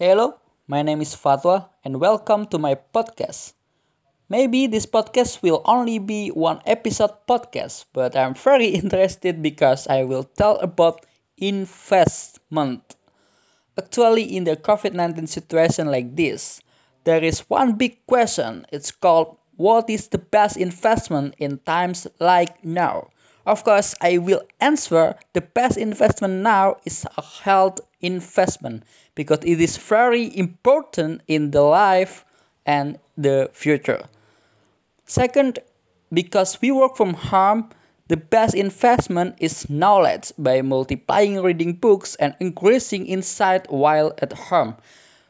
Hello, my name is Fatwa and welcome to my podcast. Maybe this podcast will only be one episode podcast, but I'm very interested because I will tell about investment. Actually, in the COVID 19 situation like this, there is one big question. It's called what is the best investment in times like now? Of course, I will answer the best investment now is a health investment because it is very important in the life and the future. Second, because we work from home, the best investment is knowledge by multiplying reading books and increasing insight while at home,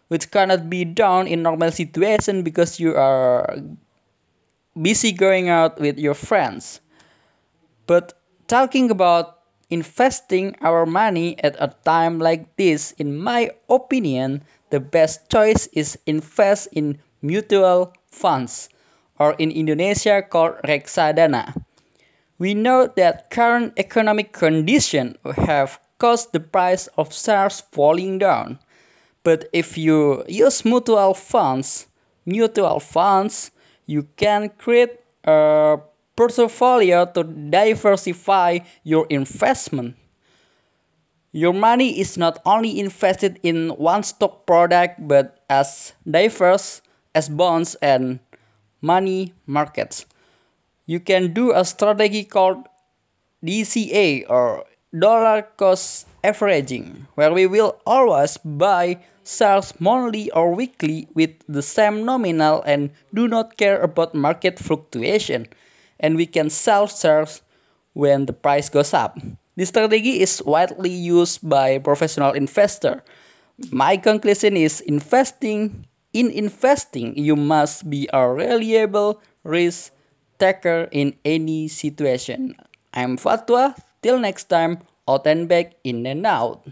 which cannot be done in normal situation because you are busy going out with your friends. But talking about investing our money at a time like this, in my opinion, the best choice is invest in mutual funds, or in Indonesia called reksadana. We know that current economic condition have caused the price of shares falling down. But if you use mutual funds, mutual funds, you can create a portfolio to diversify your investment. Your money is not only invested in one stock product but as diverse as bonds and money markets. You can do a strategy called DCA or dollar cost averaging, where we will always buy shares monthly or weekly with the same nominal and do not care about market fluctuation and we can sell shares when the price goes up. This strategy is widely used by professional investor. My conclusion is investing in investing you must be a reliable risk taker in any situation. I'm Fatwa. Till next time, out and back, in and out.